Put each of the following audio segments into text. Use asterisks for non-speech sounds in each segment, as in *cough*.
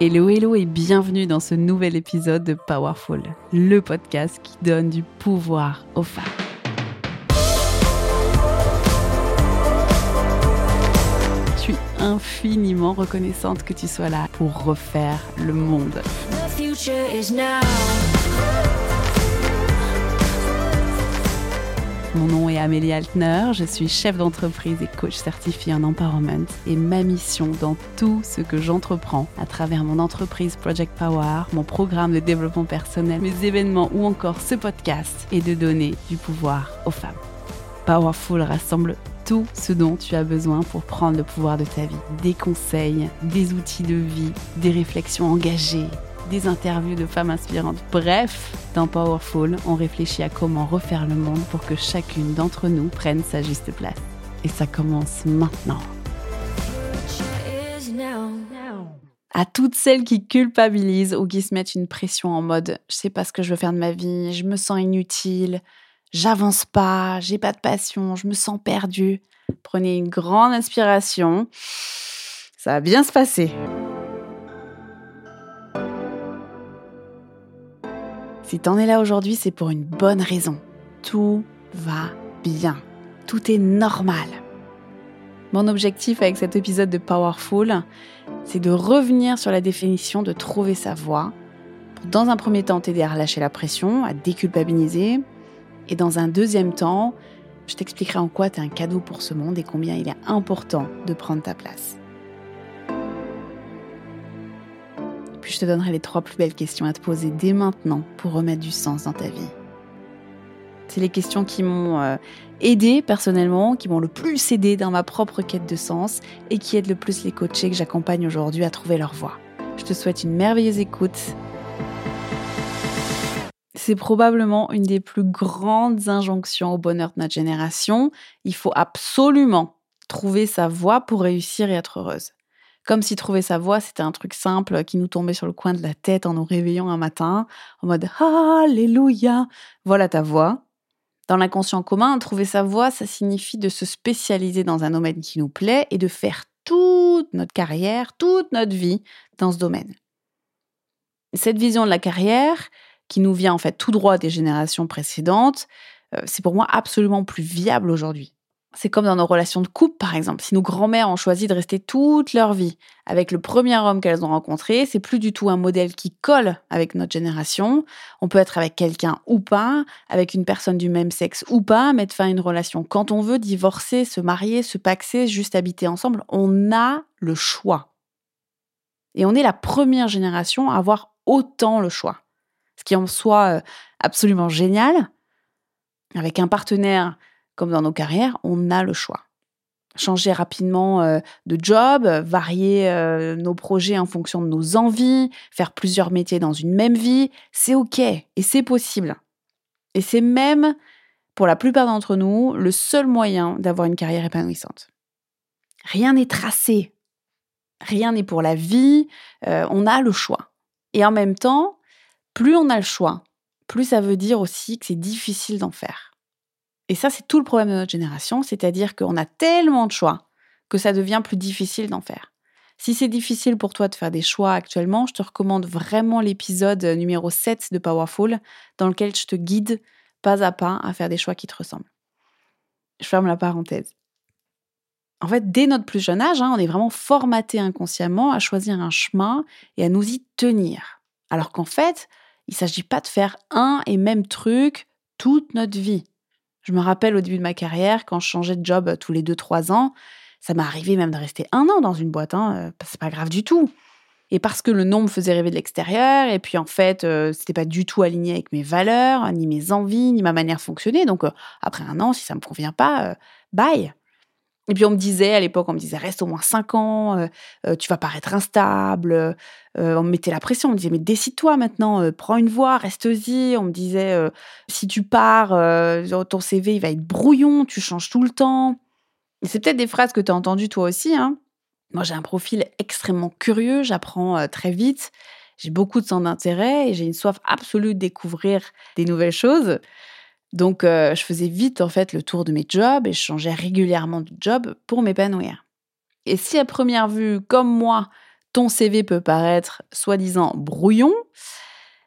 Hello, hello et bienvenue dans ce nouvel épisode de Powerful, le podcast qui donne du pouvoir aux femmes. Je suis infiniment reconnaissante que tu sois là pour refaire le monde. Mon nom est Amélie Altner, je suis chef d'entreprise et coach certifié en empowerment et ma mission dans tout ce que j'entreprends à travers mon entreprise Project Power, mon programme de développement personnel, mes événements ou encore ce podcast est de donner du pouvoir aux femmes. Powerful rassemble tout ce dont tu as besoin pour prendre le pouvoir de ta vie. Des conseils, des outils de vie, des réflexions engagées des interviews de femmes inspirantes. Bref, dans Powerful, on réfléchit à comment refaire le monde pour que chacune d'entre nous prenne sa juste place. Et ça commence maintenant. À toutes celles qui culpabilisent ou qui se mettent une pression en mode je sais pas ce que je veux faire de ma vie, je me sens inutile, j'avance pas, j'ai pas de passion, je me sens perdue. Prenez une grande inspiration. Ça va bien se passer. Si t'en es là aujourd'hui, c'est pour une bonne raison. Tout va bien. Tout est normal. Mon objectif avec cet épisode de Powerful, c'est de revenir sur la définition de trouver sa voie, dans un premier temps t'aider à relâcher la pression, à déculpabiliser, et dans un deuxième temps, je t'expliquerai en quoi tu es un cadeau pour ce monde et combien il est important de prendre ta place. Je te donnerai les trois plus belles questions à te poser dès maintenant pour remettre du sens dans ta vie. C'est les questions qui m'ont euh, aidé personnellement, qui m'ont le plus aidé dans ma propre quête de sens et qui aident le plus les coachés que j'accompagne aujourd'hui à trouver leur voie. Je te souhaite une merveilleuse écoute. C'est probablement une des plus grandes injonctions au bonheur de notre génération. Il faut absolument trouver sa voie pour réussir et être heureuse. Comme si trouver sa voix, c'était un truc simple qui nous tombait sur le coin de la tête en nous réveillant un matin, en mode Alléluia, voilà ta voix. Dans l'inconscient commun, trouver sa voix, ça signifie de se spécialiser dans un domaine qui nous plaît et de faire toute notre carrière, toute notre vie dans ce domaine. Cette vision de la carrière, qui nous vient en fait tout droit des générations précédentes, euh, c'est pour moi absolument plus viable aujourd'hui. C'est comme dans nos relations de couple, par exemple. Si nos grands-mères ont choisi de rester toute leur vie avec le premier homme qu'elles ont rencontré, c'est plus du tout un modèle qui colle avec notre génération. On peut être avec quelqu'un ou pas, avec une personne du même sexe ou pas, mettre fin à une relation quand on veut, divorcer, se marier, se paxer, juste habiter ensemble. On a le choix. Et on est la première génération à avoir autant le choix. Ce qui en soit euh, absolument génial. Avec un partenaire comme dans nos carrières, on a le choix. Changer rapidement euh, de job, varier euh, nos projets en fonction de nos envies, faire plusieurs métiers dans une même vie, c'est OK et c'est possible. Et c'est même, pour la plupart d'entre nous, le seul moyen d'avoir une carrière épanouissante. Rien n'est tracé, rien n'est pour la vie, euh, on a le choix. Et en même temps, plus on a le choix, plus ça veut dire aussi que c'est difficile d'en faire. Et ça, c'est tout le problème de notre génération, c'est-à-dire qu'on a tellement de choix que ça devient plus difficile d'en faire. Si c'est difficile pour toi de faire des choix actuellement, je te recommande vraiment l'épisode numéro 7 de Powerful, dans lequel je te guide pas à pas à faire des choix qui te ressemblent. Je ferme la parenthèse. En fait, dès notre plus jeune âge, hein, on est vraiment formaté inconsciemment à choisir un chemin et à nous y tenir. Alors qu'en fait, il ne s'agit pas de faire un et même truc toute notre vie. Je me rappelle au début de ma carrière, quand je changeais de job euh, tous les 2-3 ans, ça m'est arrivé même de rester un an dans une boîte. Hein, euh, c'est pas grave du tout. Et parce que le nom me faisait rêver de l'extérieur, et puis en fait, euh, c'était pas du tout aligné avec mes valeurs, ni mes envies, ni ma manière de fonctionner. Donc après un an, si ça me convient pas, bye. Et puis on me disait, à l'époque, on me disait, reste au moins 5 ans, euh, euh, tu vas paraître instable. Euh, on me mettait la pression, on me disait, mais décide-toi maintenant, prends une voie, reste-y. On me disait, si tu pars, ton CV, il va être brouillon, tu changes tout le temps. C'est peut-être des phrases que tu as entendues toi aussi. Hein. Moi, j'ai un profil extrêmement curieux, j'apprends très vite, j'ai beaucoup de sens d'intérêt et j'ai une soif absolue de découvrir des nouvelles choses. Donc, euh, je faisais vite en fait le tour de mes jobs et je changeais régulièrement de job pour m'épanouir. Et si à première vue, comme moi, ton CV peut paraître soi-disant brouillon.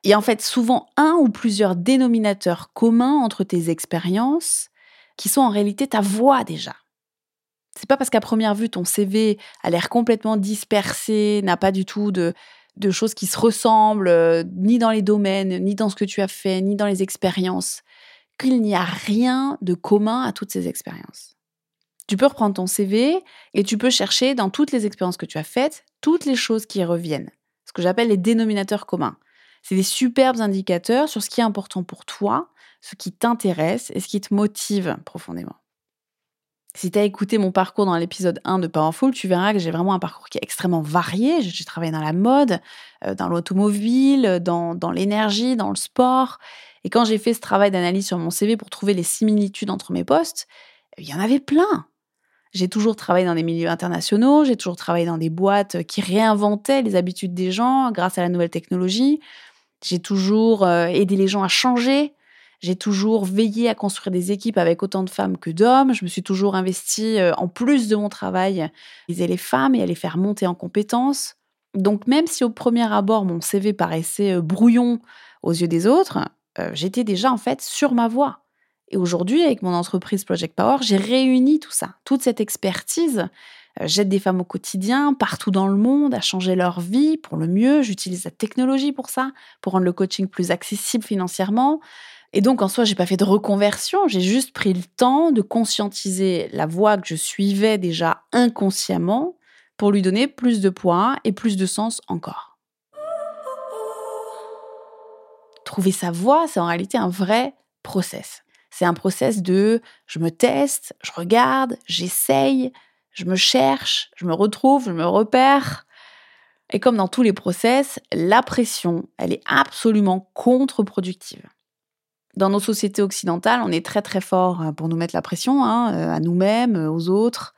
Et en fait, souvent un ou plusieurs dénominateurs communs entre tes expériences qui sont en réalité ta voix déjà. C'est pas parce qu'à première vue ton CV a l'air complètement dispersé, n'a pas du tout de, de choses qui se ressemblent, euh, ni dans les domaines, ni dans ce que tu as fait, ni dans les expériences, qu'il n'y a rien de commun à toutes ces expériences. Tu peux reprendre ton CV et tu peux chercher dans toutes les expériences que tu as faites, toutes les choses qui reviennent. Ce que j'appelle les dénominateurs communs. C'est des superbes indicateurs sur ce qui est important pour toi, ce qui t'intéresse et ce qui te motive profondément. Si tu as écouté mon parcours dans l'épisode 1 de Powerful, tu verras que j'ai vraiment un parcours qui est extrêmement varié. J'ai travaillé dans la mode, euh, dans l'automobile, dans, dans l'énergie, dans le sport. Et quand j'ai fait ce travail d'analyse sur mon CV pour trouver les similitudes entre mes postes, il y en avait plein. J'ai toujours travaillé dans des milieux internationaux, j'ai toujours travaillé dans des boîtes qui réinventaient les habitudes des gens grâce à la nouvelle technologie. J'ai toujours euh, aidé les gens à changer. J'ai toujours veillé à construire des équipes avec autant de femmes que d'hommes. Je me suis toujours investie, euh, en plus de mon travail, à aider les femmes et à les faire monter en compétences. Donc même si au premier abord mon CV paraissait euh, brouillon aux yeux des autres, j'étais déjà en fait sur ma voie. Et aujourd'hui, avec mon entreprise Project Power, j'ai réuni tout ça, toute cette expertise euh, j'aide des femmes au quotidien, partout dans le monde, à changer leur vie pour le mieux. J'utilise la technologie pour ça, pour rendre le coaching plus accessible financièrement. Et donc, en soi, j'ai pas fait de reconversion, j'ai juste pris le temps de conscientiser la voie que je suivais déjà inconsciemment pour lui donner plus de poids et plus de sens encore. Trouver sa voie, c'est en réalité un vrai process. C'est un process de je me teste, je regarde, j'essaye, je me cherche, je me retrouve, je me repère. Et comme dans tous les process, la pression, elle est absolument contre-productive. Dans nos sociétés occidentales, on est très très fort euh, pour nous mettre la pression, hein, euh, à nous-mêmes, euh, aux autres.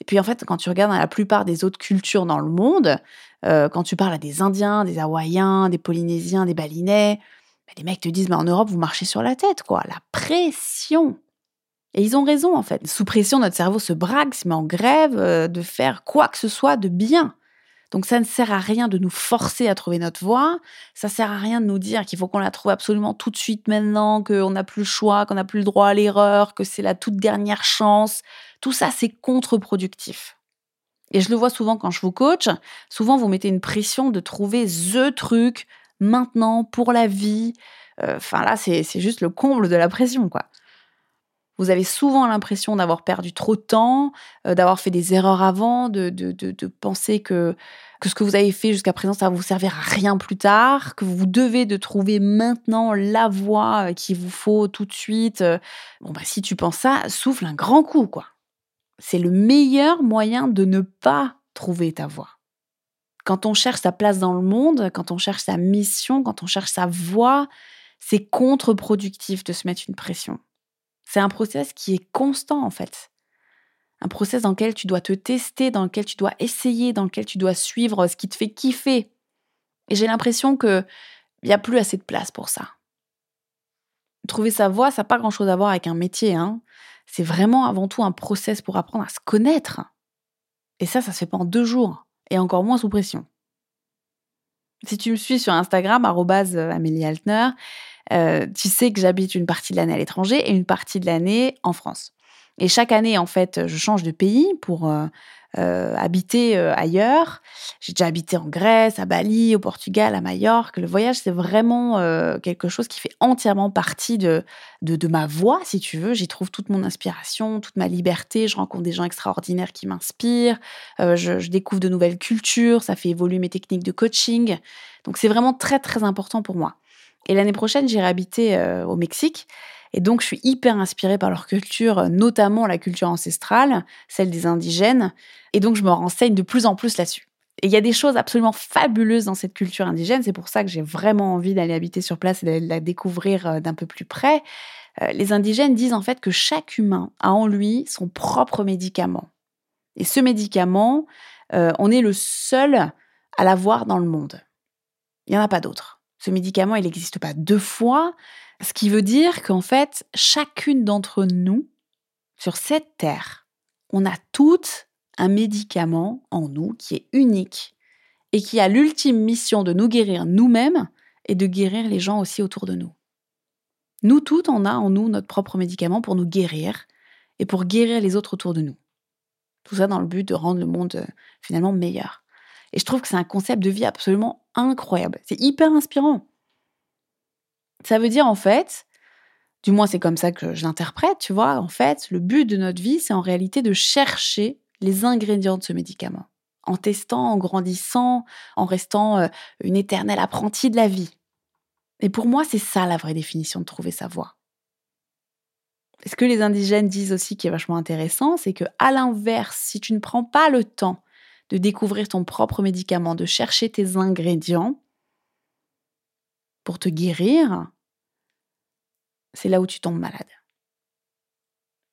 Et puis en fait, quand tu regardes dans la plupart des autres cultures dans le monde, quand tu parles à des Indiens, des Hawaïens, des Polynésiens, des Balinais, bah, les mecs te disent, mais en Europe, vous marchez sur la tête, quoi. La pression. Et ils ont raison, en fait. Sous pression, notre cerveau se braque, se met en grève de faire quoi que ce soit de bien. Donc ça ne sert à rien de nous forcer à trouver notre voie, ça sert à rien de nous dire qu'il faut qu'on la trouve absolument tout de suite maintenant, qu'on n'a plus le choix, qu'on n'a plus le droit à l'erreur, que c'est la toute dernière chance. Tout ça, c'est contre-productif. Et je le vois souvent quand je vous coach, souvent vous mettez une pression de trouver THE truc maintenant pour la vie. Euh, enfin là, c'est juste le comble de la pression, quoi. Vous avez souvent l'impression d'avoir perdu trop de temps, euh, d'avoir fait des erreurs avant, de, de, de, penser que, que ce que vous avez fait jusqu'à présent, ça va vous servir à rien plus tard, que vous devez de trouver maintenant la voie euh, qu'il vous faut tout de suite. Euh. Bon, bah, si tu penses ça, souffle un grand coup, quoi. C'est le meilleur moyen de ne pas trouver ta voie. Quand on cherche sa place dans le monde, quand on cherche sa mission, quand on cherche sa voie, c'est contre-productif de se mettre une pression. C'est un process qui est constant en fait. Un process dans lequel tu dois te tester, dans lequel tu dois essayer, dans lequel tu dois suivre ce qui te fait kiffer. Et j'ai l'impression qu'il n'y a plus assez de place pour ça. Trouver sa voie, ça n'a pas grand-chose à voir avec un métier. Hein. C'est vraiment avant tout un process pour apprendre à se connaître. Et ça, ça se fait pas en deux jours, et encore moins sous pression. Si tu me suis sur Instagram, Amélie Altner, euh, tu sais que j'habite une partie de l'année à l'étranger et une partie de l'année en France. Et chaque année, en fait, je change de pays pour euh, euh, habiter ailleurs. J'ai déjà habité en Grèce, à Bali, au Portugal, à Majorque. Le voyage, c'est vraiment quelque chose qui fait entièrement partie de, de, ma voix, si tu veux. J'y trouve toute mon inspiration, toute ma liberté. Je rencontre des gens extraordinaires qui m'inspirent. Je, je découvre de nouvelles cultures. Ça fait évoluer mes techniques de coaching. Donc, c'est vraiment très, très important pour moi. Et l'année prochaine, j'irai habiter euh, au Mexique. Et donc, je suis hyper inspirée par leur culture, notamment la culture ancestrale, celle des indigènes. Et donc, je me renseigne de plus en plus là-dessus. Et il y a des choses absolument fabuleuses dans cette culture indigène. C'est pour ça que j'ai vraiment envie d'aller habiter sur place et d'aller la découvrir euh, d'un peu plus près. Euh, les indigènes disent en fait que chaque humain a en lui son propre médicament. Et ce médicament, on est le seul à l'avoir dans le monde. Il n'y en a pas d'autre. Ce médicament, il n'existe pas deux fois, ce qui veut dire qu'en fait, chacune d'entre nous, sur cette terre, on a toutes un médicament en nous qui est unique et qui a l'ultime mission de nous guérir nous-mêmes et de guérir les gens aussi autour de nous. Nous toutes, on a en nous notre propre médicament pour nous guérir et pour guérir les autres autour de nous. Tout ça dans le but de rendre le monde euh, finalement meilleur. Et je trouve que c'est un concept de vie absolument incroyable. C'est hyper inspirant. Ça veut dire en fait, du moins c'est comme ça que je l'interprète, tu vois, en fait, le but de notre vie, c'est en réalité de chercher les ingrédients de ce médicament, en testant, en grandissant, en restant euh, une éternelle apprentie de la vie. Et pour moi, c'est ça la vraie définition de trouver sa voie. ce que les indigènes disent aussi qui est vachement intéressant, c'est que à l'inverse, si tu ne prends pas le temps de découvrir ton propre médicament, de chercher tes ingrédients pour te guérir, c'est là où tu tombes malade.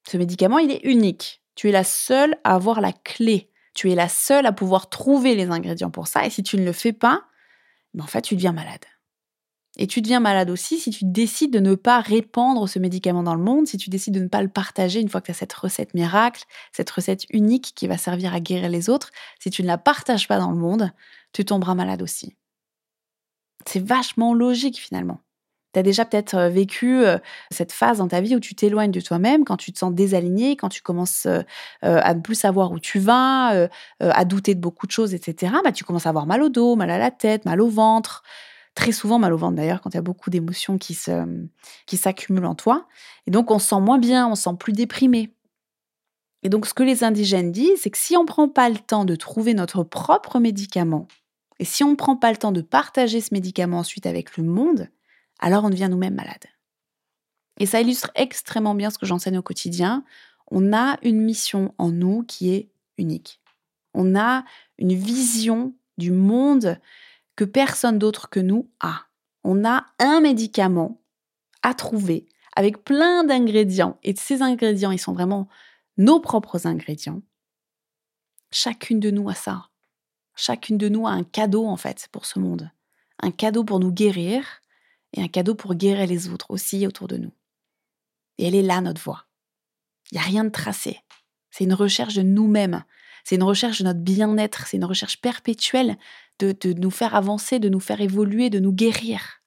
Ce médicament, il est unique. Tu es la seule à avoir la clé. Tu es la seule à pouvoir trouver les ingrédients pour ça. Et si tu ne le fais pas, ben, en fait, tu deviens malade. Et tu deviens malade aussi si tu décides de ne pas répandre ce médicament dans le monde, si tu décides de ne pas le partager une fois que tu as cette recette miracle, cette recette unique qui va servir à guérir les autres. Si tu ne la partages pas dans le monde, tu tomberas malade aussi. C'est vachement logique finalement. Tu as déjà peut-être euh, vécu euh, cette phase dans ta vie où tu t'éloignes de toi-même, quand tu te sens désaligné, quand tu commences euh, à ne plus savoir où tu vas, à douter de beaucoup de choses, etc. Bah, tu commences à avoir mal au dos, mal à la tête, mal au ventre. Très souvent mal au ventre d'ailleurs, quand il y a beaucoup d'émotions qui s'accumulent en toi. Et donc on se sent moins bien, on se sent plus déprimé. Et donc ce que les indigènes disent, c'est que si on ne prend pas le temps de trouver notre propre médicament, et si on ne prend pas le temps de partager ce médicament ensuite avec le monde, alors on devient nous-mêmes malades. Et ça illustre extrêmement bien ce que j'enseigne au quotidien. On a une mission en nous qui est unique. On a une vision du monde que personne d'autre que nous a. On a un médicament à trouver avec plein d'ingrédients. Et ces ingrédients, ils sont vraiment nos propres ingrédients. Chacune de nous a ça. Chacune de nous a un cadeau en fait pour ce monde. Un cadeau pour nous guérir et un cadeau pour guérir les autres aussi autour de nous. Et elle est là, notre voix. Il n'y a rien de tracé. C'est une recherche de nous-mêmes. C'est une recherche de notre bien-être. C'est une recherche perpétuelle de, nous faire avancer, de nous faire évoluer, de nous guérir.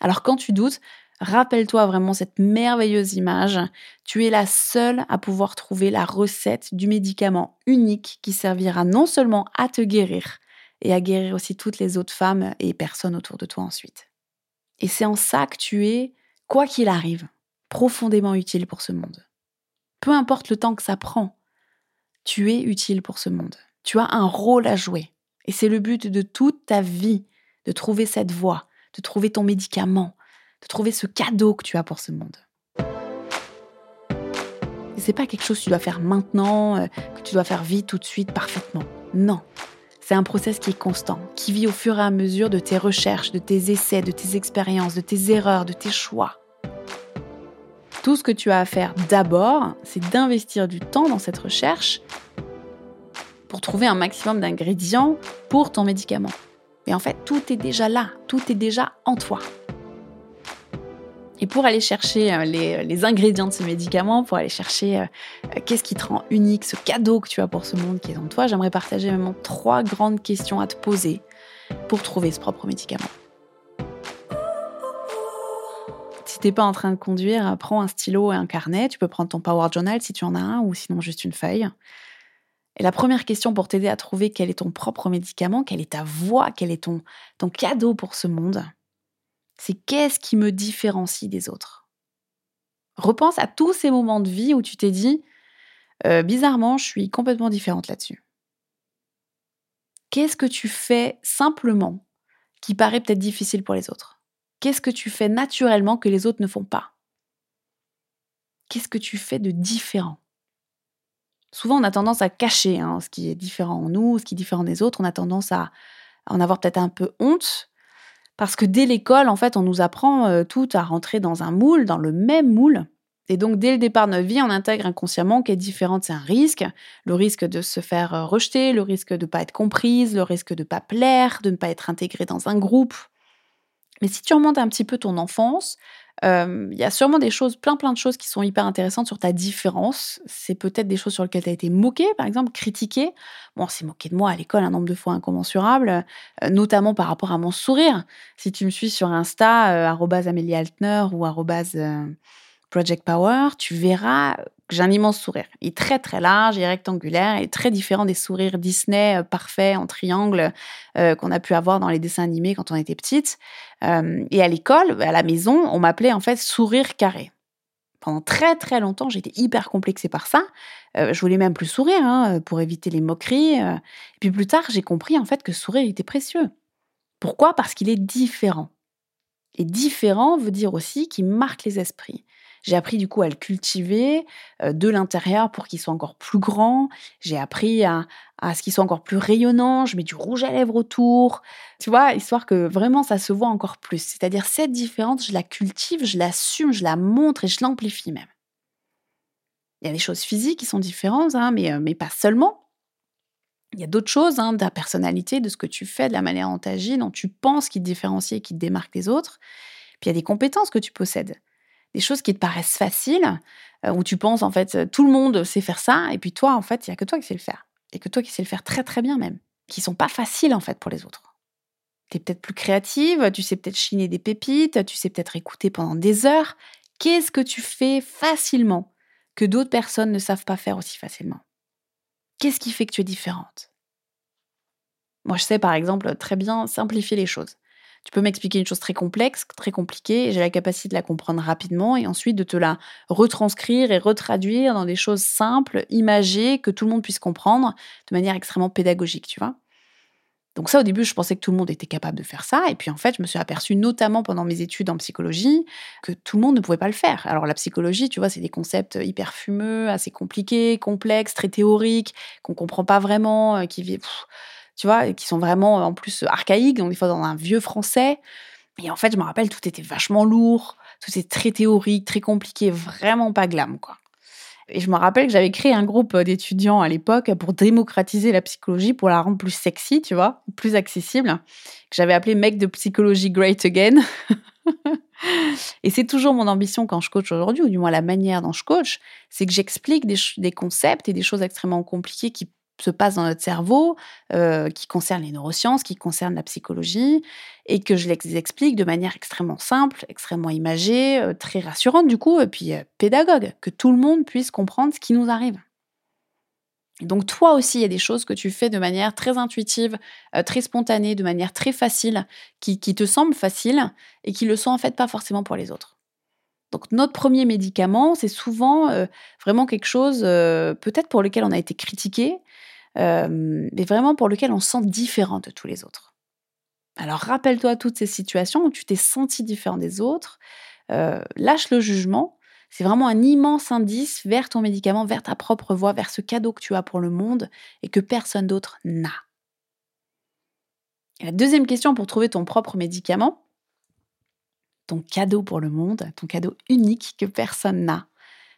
Alors quand tu doutes, rappelle-toi vraiment cette merveilleuse image. Tu es la seule à pouvoir trouver la recette du médicament unique qui servira non seulement à te guérir, et à guérir aussi toutes les autres femmes et personnes autour de toi ensuite. Et c'est en ça que tu es, quoi qu'il arrive, profondément utile pour ce monde. Peu importe le temps que ça prend, tu es utile pour ce monde. Tu as un rôle à jouer. Et c'est le but de toute ta vie, de trouver cette voie, de trouver ton médicament, de trouver ce cadeau que tu as pour ce monde. Et c'est pas quelque chose que tu dois faire maintenant, euh, que tu dois faire vite, tout de suite, parfaitement. Non. C'est un process qui est constant, qui vit au fur et à mesure de tes recherches, de tes essais, de tes expériences, de tes erreurs, de tes choix. Tout ce que tu as à faire d'abord, c'est d'investir du temps dans cette recherche pour trouver un maximum d'ingrédients pour ton médicament. Mais en fait, tout est déjà là, tout est déjà en toi. Et pour aller chercher euh, les, ingrédients de ce médicament, pour aller chercher euh, euh, qu'est-ce qui te rend unique, ce cadeau que tu as pour ce monde qui est en toi, j'aimerais partager vraiment trois grandes questions à te poser pour trouver ce propre médicament. Si t'es pas en train de conduire, prends un stylo et un carnet. Tu peux prendre ton Power Journal si tu en as un, ou sinon juste une feuille. Et la première question pour t'aider à trouver quel est ton propre médicament, quelle est ta voix, quel est ton, cadeau pour ce monde, c'est qu'est-ce qui me différencie des autres? Repense à tous ces moments de vie où tu t'es dit, euh, bizarrement, je suis complètement différente là-dessus. Qu'est-ce que tu fais simplement qui paraît peut-être difficile pour les autres? Qu'est-ce que tu fais naturellement que les autres ne font pas? Qu'est-ce que tu fais de différent? Souvent, on a tendance à cacher hein, ce qui est différent en nous, ce qui est différent des autres. On a tendance à en avoir peut-être un peu honte parce que dès l'école, en fait, on nous apprend euh, tout à rentrer dans un moule, dans le même moule. Et donc, dès le départ de notre vie, on intègre inconsciemment qu'être différente, c'est un risque. Le risque de se faire euh, rejeter, le risque de ne pas être comprise, le risque de ne pas plaire, de ne pas être intégrée dans un groupe. Mais si tu remontes un petit peu ton enfance, il y a sûrement des choses, plein plein de choses qui sont hyper intéressantes sur ta différence. C'est peut-être des choses sur lesquelles tu as été moqué, par exemple, critiqué. Bon, c'est moqué de moi à l'école un nombre de fois incommensurable, notamment par rapport à mon sourire. Si tu me suis sur Insta, euh, Amélie Altner ou Project Power, tu verras j'ai un immense sourire. Il est très très large, il est rectangulaire, il est très différent des sourires Disney euh, parfaits en triangle euh, qu'on a pu avoir dans les dessins animés quand on était petite. Euh, et à l'école, à la maison, on m'appelait en fait sourire carré. Pendant très très longtemps, j'étais hyper complexée par ça. je voulais même plus sourire hein, pour éviter les moqueries. Et puis plus tard, j'ai compris en fait que sourire était précieux. Pourquoi? Parce qu'il est différent. Et différent veut dire aussi qu'il marque les esprits. J'ai appris du coup à le cultiver euh, de l'intérieur pour qu'il soit encore plus grand. J'ai appris à, ce qu'il soit encore plus rayonnant. Je mets du rouge à lèvres autour. Tu vois, histoire que vraiment ça se voit encore plus. C'est-à-dire cette différence, je la cultive, je l'assume, je la montre et je l'amplifie même. Il y a des choses physiques qui sont différentes, hein, mais, euh, mais pas seulement. Il y a d'autres choses, hein, de ta personnalité, de ce que tu fais, de la manière dont tu agis, dont tu penses qui te différencie et qui te démarque des autres. Puis il y a des compétences que tu possèdes des choses qui te paraissent faciles, euh, où tu penses en fait tout le monde sait faire ça, et puis toi en fait il y a que toi qui sais le faire, et que toi qui sais le faire très très bien même, qui sont pas faciles en fait pour les autres. Tu es peut-être plus créative, tu sais peut-être chiner des pépites, tu sais peut-être écouter pendant des heures. Qu'est-ce que tu fais facilement que d'autres personnes ne savent pas faire aussi facilement? Qu'est-ce qui fait que tu es différente? Moi, je sais par exemple très bien simplifier les choses. Tu peux m'expliquer une chose très complexe, très compliquée, j'ai la capacité de la comprendre rapidement et ensuite de te la retranscrire et retraduire dans des choses simples, imagées, que tout le monde puisse comprendre de manière extrêmement pédagogique, tu vois. Donc ça, au début, je pensais que tout le monde était capable de faire ça. Et puis en fait, je me suis aperçue, notamment pendant mes études en psychologie, que tout le monde ne pouvait pas le faire. Alors la psychologie, tu vois, c'est des concepts hyper fumeux, assez compliqués, complexes, très théoriques, qu'on comprend pas vraiment, euh, qui vivent tu vois, qui sont vraiment en plus archaïques, donc des fois dans un vieux français. Et en fait, je me rappelle, tout était vachement lourd, tout était très théorique, très compliqué, vraiment pas glam, quoi. Et je me rappelle que j'avais créé un groupe d'étudiants à l'époque pour démocratiser la psychologie, pour la rendre plus sexy, tu vois, plus accessible, que j'avais appelé Make de Psychology Great Again. *laughs* et c'est toujours mon ambition quand je coach aujourd'hui, ou du moins la manière dont je coach, c'est que j'explique des, concepts et des choses extrêmement compliquées qui se passe dans notre cerveau, euh, qui concerne les neurosciences, qui concerne la psychologie, et que je les explique de manière extrêmement simple, extrêmement imagée, euh, très rassurante du coup, et puis euh, pédagogue, que tout le monde puisse comprendre ce qui nous arrive. donc toi aussi, il y a des choses que tu fais de manière très intuitive, très spontanée, de manière très facile, qui, te semblent faciles et qui le sont en fait pas forcément pour les autres. Donc notre premier médicament, c'est souvent vraiment quelque chose peut-être pour lequel on a été critiqué, mais vraiment pour lequel on se sent différent de tous les autres. Alors rappelle-toi toutes ces situations où tu t'es senti différent des autres, lâche le jugement, c'est vraiment un immense indice vers ton médicament, vers ta propre voix, vers ce cadeau que tu as pour le monde et que personne d'autre n'a. la deuxième question pour trouver ton propre médicament, ton cadeau pour le monde, ton cadeau unique que personne n'a,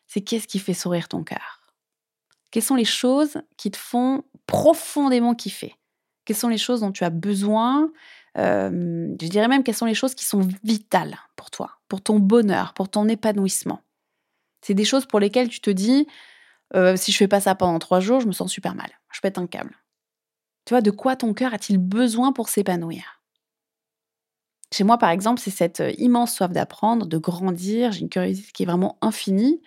c'est qu'est-ce qui fait sourire ton cœur? Quelles sont les choses qui te font profondément kiffer? Quelles sont les choses dont tu as besoin? Euh, Je dirais même quelles sont les choses qui sont vitales pour toi, pour ton bonheur, pour ton épanouissement? C'est des choses pour lesquelles tu te dis, euh, si je fais pas ça pendant trois jours, je me sens super mal. Je pète un câble. Tu vois, de quoi ton cœur a-t-il besoin pour s'épanouir? Chez moi, par exemple, c'est cette euh, immense soif d'apprendre, de grandir. J'ai une curiosité qui est vraiment infinie.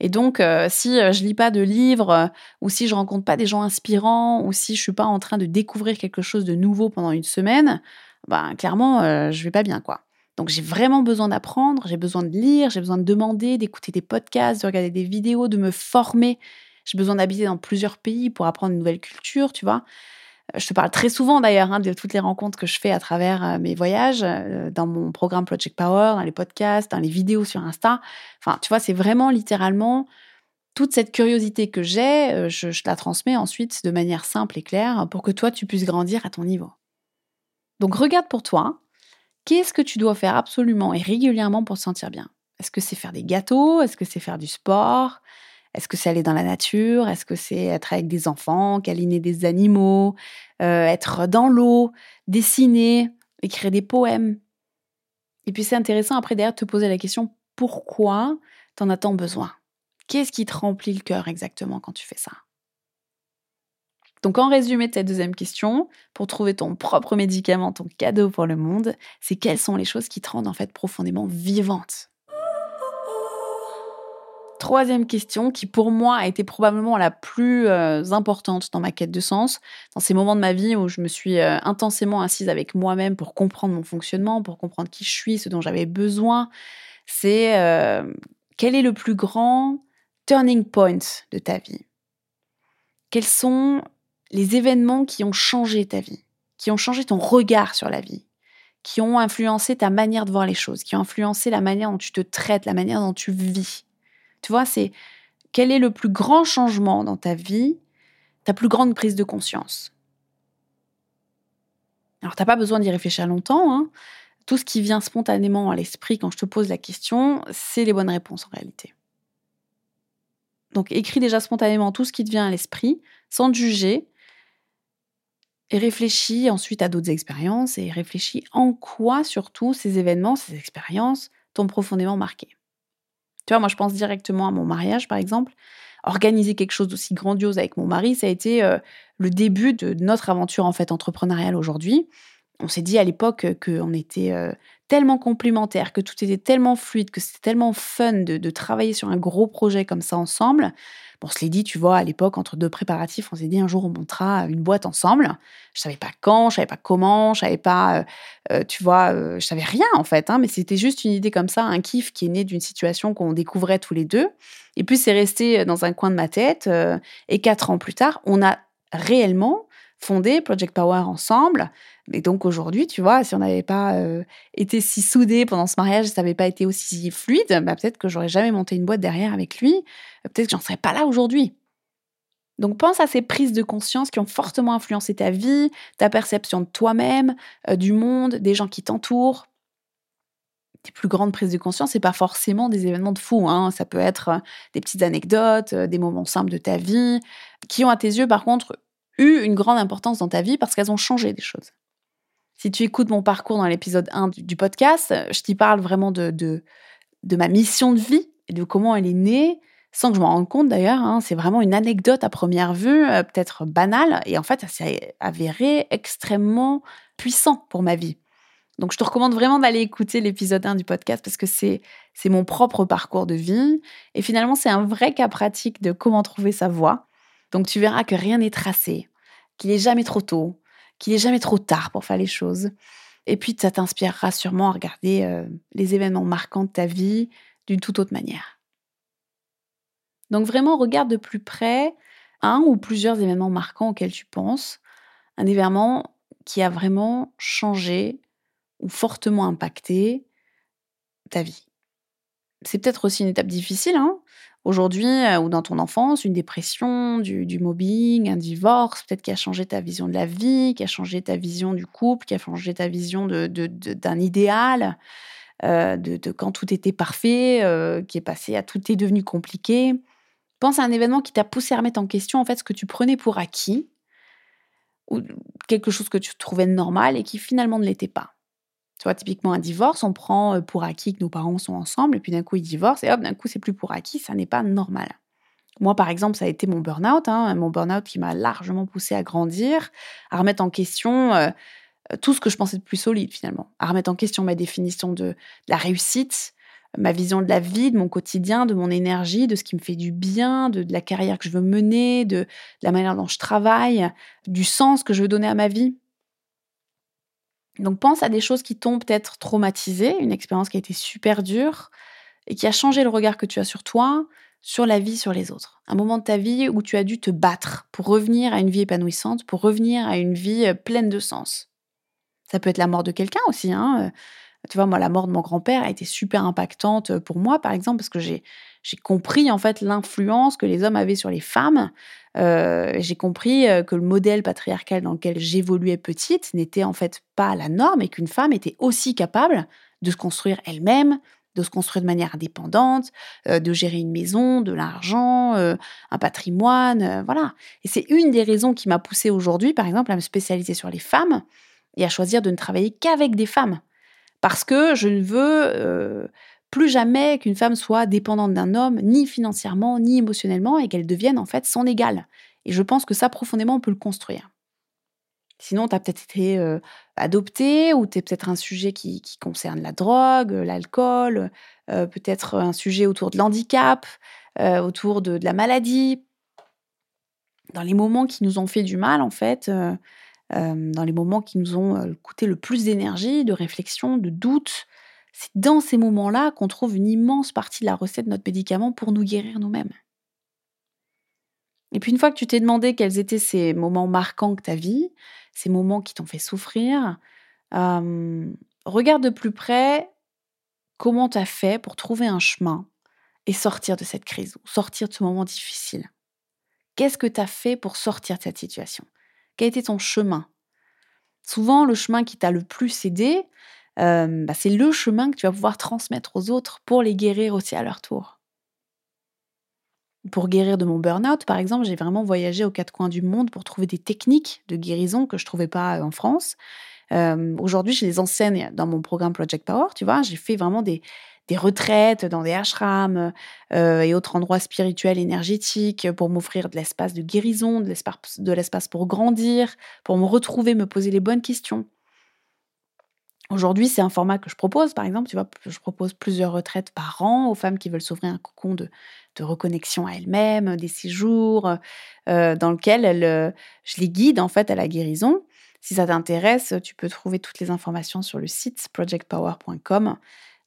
Et donc, euh, si euh, je lis pas de livres, euh, ou si je rencontre pas des gens inspirants, ou si je suis pas en train de découvrir quelque chose de nouveau pendant une semaine, ben clairement, je vais pas bien, quoi. Donc j'ai vraiment besoin d'apprendre, j'ai besoin de lire, j'ai besoin de demander, d'écouter des podcasts, de regarder des vidéos, de me former. J'ai besoin d'habiter dans plusieurs pays pour apprendre une nouvelle culture, tu vois. Je te parle très souvent d'ailleurs hein, de toutes les rencontres que je fais à travers euh, mes voyages, euh, dans mon programme Project Power, dans les podcasts, dans les vidéos sur Insta. Enfin, tu vois, c'est vraiment littéralement toute cette curiosité que j'ai, euh, je, je, la transmets ensuite de manière simple et claire pour que toi, tu puisses grandir à ton niveau. Donc regarde pour toi, qu'est-ce que tu dois faire absolument et régulièrement pour te sentir bien? Est-ce que c'est faire des gâteaux? Est-ce que c'est faire du sport? Est-ce que c'est aller dans la nature? Est-ce que c'est être avec des enfants, câliner des animaux, euh, être dans l'eau, dessiner, écrire des poèmes? Et puis c'est intéressant après derrière de te poser la question pourquoi tu en as tant besoin? Qu'est-ce qui te remplit le cœur exactement quand tu fais ça? Donc en résumé de cette deuxième question, pour trouver ton propre médicament, ton cadeau pour le monde, c'est quelles sont les choses qui te rendent en fait profondément vivante? Troisième question, qui pour moi a été probablement la plus euh, importante dans ma quête de sens, dans ces moments de ma vie où je me suis euh, intensément assise avec moi-même pour comprendre mon fonctionnement, pour comprendre qui je suis, ce dont j'avais besoin, c'est euh, quel est le plus grand turning point de ta vie? Quels sont les événements qui ont changé ta vie, qui ont changé ton regard sur la vie, qui ont influencé ta manière de voir les choses, qui ont influencé la manière dont tu te traites, la manière dont tu vis? Tu vois, c'est quel est le plus grand changement dans ta vie, ta plus grande prise de conscience? Alors, tu n'as pas besoin d'y réfléchir longtemps. Hein. Tout ce qui vient spontanément à l'esprit quand je te pose la question, c'est les bonnes réponses en réalité. Donc, écris déjà spontanément tout ce qui te vient à l'esprit, sans te juger, et réfléchis ensuite à d'autres expériences et réfléchis en quoi surtout ces événements, ces expériences t'ont profondément marqué. Tu vois, moi je pense directement à mon mariage par exemple. Organiser quelque chose d'aussi grandiose avec mon mari, ça a été euh, le début de notre aventure en fait entrepreneuriale aujourd'hui. On s'est dit à l'époque qu'on était euh, tellement complémentaires, que tout était tellement fluide, que c'était tellement fun de travailler sur un gros projet comme ça ensemble on se l'est dit, tu vois, à l'époque, entre deux préparatifs, on s'est dit un jour on montera une boîte ensemble. Je savais pas quand, je savais pas comment, je savais pas, euh, euh, tu vois, euh, je savais rien en fait, hein, mais c'était juste une idée comme ça, un kiff qui est né d'une situation qu'on découvrait tous les deux. Et puis c'est resté dans un coin de ma tête. et quatre ans plus tard, on a réellement fondé Project Power ensemble. Et donc aujourd'hui, tu vois, si on n'avait pas euh, été si soudés pendant ce mariage, ça n'avait pas été aussi fluide, bah peut-être que j'aurais jamais monté une boîte derrière avec lui. Peut-être que j'en serais pas là aujourd'hui. Donc pense à ces prises de conscience qui ont fortement influencé ta vie, ta perception de toi-même, euh, du monde, des gens qui t'entourent. Tes plus grandes prises de conscience, c'est pas forcément des événements de fou. Hein. Ça peut être euh, des petites anecdotes, des moments simples de ta vie, qui ont à tes yeux, par contre, eu une grande importance dans ta vie parce qu'elles ont changé des choses. Si tu écoutes mon parcours dans l'épisode 1 du, podcast, je t'y parle vraiment de, ma mission de vie et de comment elle est née, sans que je m'en rende compte d'ailleurs. Hein. c'est vraiment une anecdote à première vue, euh, peut-être banale, et en fait, ça s'est avéré extrêmement puissant pour ma vie. Donc, je te recommande vraiment d'aller écouter l'épisode 1 du podcast parce que c'est, c'est mon propre parcours de vie. Et finalement, c'est un vrai cas pratique de comment trouver sa voie. Donc, tu verras que rien n'est tracé qu'il est jamais trop tôt, qu'il est jamais trop tard pour faire les choses. Et puis, ça t'inspirera sûrement à regarder euh, les événements marquants de ta vie d'une toute autre manière. Donc vraiment, regarde de plus près un ou plusieurs événements marquants auxquels tu penses, un événement qui a vraiment changé ou fortement impacté ta vie. C'est peut-être aussi une étape difficile, hein aujourd'hui euh, ou dans ton enfance, une dépression, du, mobbing, un divorce, peut-être qui a changé ta vision de la vie, qui a changé ta vision du couple, qui a changé ta vision d'un idéal, euh, de, quand tout était parfait, euh, qui est passé à tout est devenu compliqué. Pense à un événement qui t'a poussé à remettre en question en fait ce que tu prenais pour acquis ou quelque chose que tu trouvais normal et qui finalement ne l'était pas. Tu vois, typiquement un divorce, on prend euh, pour acquis que nos parents sont ensemble, et puis d'un coup ils divorcent, et hop, d'un coup c'est plus pour acquis, ça n'est pas normal. Moi, par exemple, ça a été mon burn-out, hein, mon burn-out qui m'a largement poussé à grandir, à remettre en question euh, tout ce que je pensais de plus solide finalement, à remettre en question ma définition de, la réussite, ma vision de la vie, de mon quotidien, de mon énergie, de ce qui me fait du bien, de la carrière que je veux mener, de, la manière dont je travaille, du sens que je veux donner à ma vie. Donc pense à des choses qui t'ont peut-être traumatisé, une expérience qui a été super dure et qui a changé le regard que tu as sur toi, sur la vie, sur les autres. Un moment de ta vie où tu as dû te battre pour revenir à une vie épanouissante, pour revenir à une vie euh, pleine de sens. Ça peut être la mort de quelqu'un aussi. Hein. Euh, tu vois, moi, la mort de mon grand-père a été super impactante pour moi, par exemple, parce que j'ai j'ai compris en fait l'influence que les hommes avaient sur les femmes. Euh, j'ai compris euh, que le modèle patriarcal dans lequel j'évoluais petite n'était en fait pas la norme et qu'une femme était aussi capable de se construire elle-même, de se construire de manière indépendante, euh, de gérer une maison, de l'argent, un patrimoine, voilà. Et c'est une des raisons qui m'a poussée aujourd'hui, par exemple, à me spécialiser sur les femmes et à choisir de ne travailler qu'avec des femmes. Parce que je ne veux plus jamais qu'une femme soit dépendante d'un homme, ni financièrement, ni émotionnellement, et qu'elle devienne en fait son égale. Et je pense que ça, profondément, on peut le construire. Sinon, tu as peut-être été euh, adopté ou tu es peut-être un sujet qui, concerne la drogue, l'alcool, euh, peut-être un sujet autour de l'handicap, euh, autour de, de, la maladie. Dans les moments qui nous ont fait du mal, en fait, dans les moments qui nous ont coûté le plus d'énergie, de réflexion, de doute, c'est dans ces moments-là qu'on trouve une immense partie de la recette de notre médicament pour nous guérir nous-mêmes. Et puis une fois que tu t'es demandé quels étaient ces moments marquants de ta vie, ces moments qui t'ont fait souffrir, regarde de plus près comment tu as fait pour trouver un chemin et sortir de cette crise, sortir de ce moment difficile. Qu'est-ce que tu as fait pour sortir de cette situation? Quel était ton chemin? Souvent, le chemin qui t'a le plus aidé, bah, c'est le chemin que tu vas pouvoir transmettre aux autres pour les guérir aussi à leur tour. Pour guérir de mon burn-out, par exemple, j'ai vraiment voyagé aux quatre coins du monde pour trouver des techniques de guérison que je ne trouvais pas en France. Aujourd'hui, je les enseigne dans mon programme Project Power, tu vois. J'ai fait vraiment des, retraites dans des ashrams et autres endroits spirituels, énergétiques, pour m'offrir de l'espace de guérison, de l'espace pour grandir, pour me retrouver, me poser les bonnes questions. Aujourd'hui, c'est un format que je propose, par exemple, tu vois, je propose plusieurs retraites par an aux femmes qui veulent s'ouvrir un cocon de, reconnexion à elles-mêmes, des séjours euh, dans lesquels euh, je les guide en fait à la guérison. Si ça t'intéresse, tu peux trouver toutes les informations sur le site projectpower.com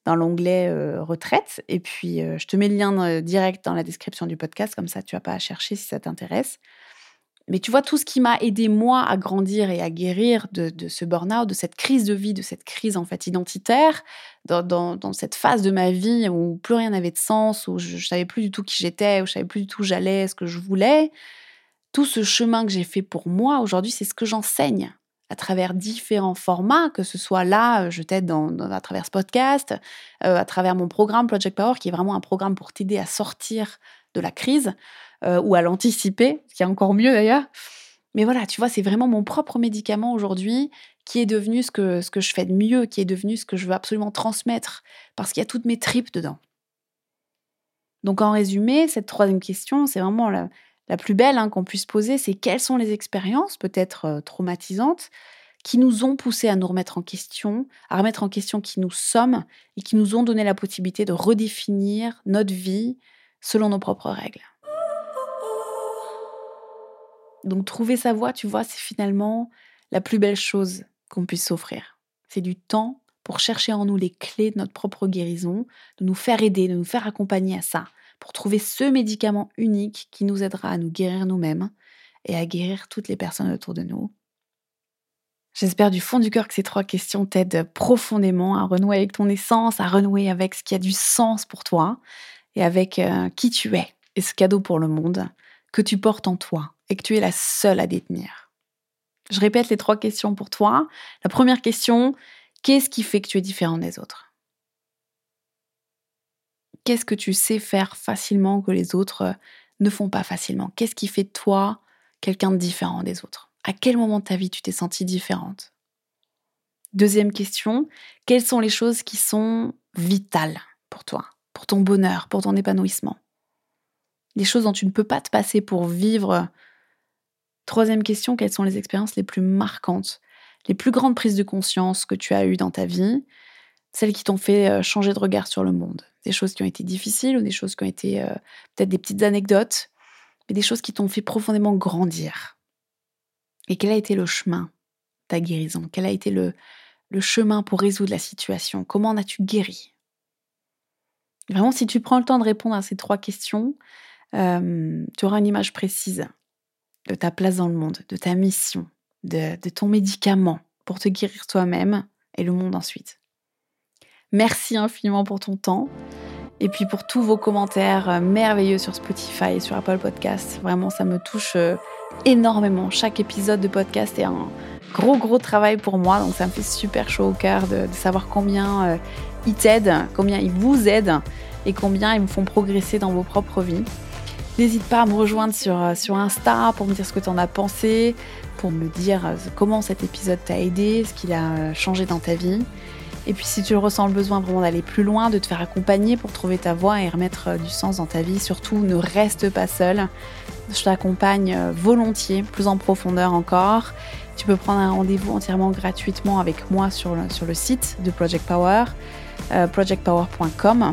dans l'onglet euh, retraite. Et puis, je te mets le lien direct dans la description du podcast, comme ça tu n'as pas à chercher si ça t'intéresse. Mais tu vois, tout ce qui m'a aidé moi à grandir et à guérir de, ce burn-out, de cette crise de vie, de cette crise en fait identitaire, dans, cette phase de ma vie où plus rien n'avait de sens, où je, ne savais plus du tout qui j'étais, où je savais plus du tout où j'allais, ce que je voulais, tout ce chemin que j'ai fait pour moi aujourd'hui, c'est ce que j'enseigne à travers différents formats, que ce soit là, je t'aide à travers ce podcast, euh, à travers mon programme Project Power, qui est vraiment un programme pour t'aider à sortir de la crise, euh, ou à l'anticiper, ce qui est encore mieux d'ailleurs. Mais voilà, tu vois, c'est vraiment mon propre médicament aujourd'hui qui est devenu ce que, ce que je fais de mieux, qui est devenu ce que je veux absolument transmettre, parce qu'il y a toutes mes tripes dedans. Donc en résumé, cette troisième question, c'est vraiment la, plus belle hein, qu'on puisse poser, c'est quelles sont les expériences, peut-être euh, traumatisantes, qui nous ont poussé à nous remettre en question, à remettre en question qui nous sommes et qui nous ont donné la possibilité de redéfinir notre vie selon nos propres règles. Donc trouver sa voie, tu vois, c'est finalement la plus belle chose qu'on puisse s'offrir. C'est du temps pour chercher en nous les clés de notre propre guérison, de nous faire aider, de nous faire accompagner à ça, pour trouver ce médicament unique qui nous aidera à nous guérir nous-mêmes et à guérir toutes les personnes autour de nous. J'espère du fond du cœur que ces trois questions t'aident profondément à renouer avec ton essence, à renouer avec ce qui a du sens pour toi et avec euh, qui tu es et ce cadeau pour le monde que tu portes en toi et que tu es la seule à détenir. Je répète les trois questions pour toi. La première question, qu'est-ce qui fait que tu es différent des autres? Qu'est-ce que tu sais faire facilement que les autres euh, ne font pas facilement? Qu'est-ce qui fait de toi quelqu'un de différent des autres? À quel moment de ta vie tu t'es sentie différente? Deuxième question, quelles sont les choses qui sont vitales pour toi, pour ton bonheur, pour ton épanouissement? Des choses dont tu ne peux pas te passer pour vivre Troisième question, quelles sont les expériences les plus marquantes, les plus grandes prises de conscience que tu as eues dans ta vie, celles qui t'ont fait euh, changer de regard sur le monde? Des choses qui ont été difficiles ou des choses qui ont été euh, peut-être des petites anecdotes, mais des choses qui t'ont fait profondément grandir. Et quel a été le chemin, ta guérison? Quel a été le, chemin pour résoudre la situation? Comment en as-tu guéri? Vraiment, si tu prends le temps de répondre à ces trois questions, euh, tu auras une image précise de ta place dans le monde, de ta mission, de, ton médicament pour te guérir toi-même et le monde ensuite. Merci infiniment pour ton temps et puis pour tous vos commentaires euh, merveilleux sur Spotify et sur Apple Podcast. Vraiment, ça me touche euh, énormément. Chaque épisode de podcast est un gros, gros travail pour moi. Donc, ça me fait super chaud au cœur de, savoir combien euh, ils t'aident, combien ils vous aident et combien ils vous font progresser dans vos propres vies. N'hésite pas à me rejoindre sur, euh, sur Insta pour me dire ce que tu en as pensé, pour me dire euh, comment cet épisode t'a aidé, ce qu'il a euh, changé dans ta vie. Et puis si tu ressens le besoin vraiment d'aller plus loin, de te faire accompagner pour trouver ta voie et remettre du sens dans ta vie, surtout ne reste pas seul. Je t'accompagne volontiers, plus en profondeur encore. Tu peux prendre un rendez-vous entièrement gratuitement avec moi sur le, sur le site de Project Power, projectpower.com.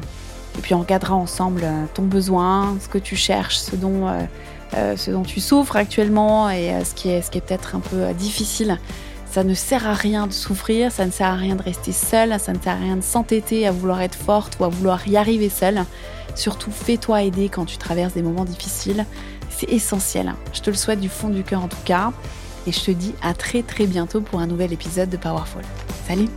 Et puis on regardera ensemble euh, ton besoin, ce que tu cherches, ce dont, euh, euh, ce dont tu souffres actuellement et ce qui est, est peut-être un peu difficile. Ça ne sert à rien de souffrir, ça ne sert à rien de rester seul, ça ne sert à rien de s'entêter à vouloir être forte ou à vouloir y arriver seule. Surtout, fais-toi aider quand tu traverses des moments difficiles. C'est essentiel. Je te le souhaite du fond du cœur en tout cas. Et je te dis à très très bientôt pour un nouvel épisode de Powerful. Salut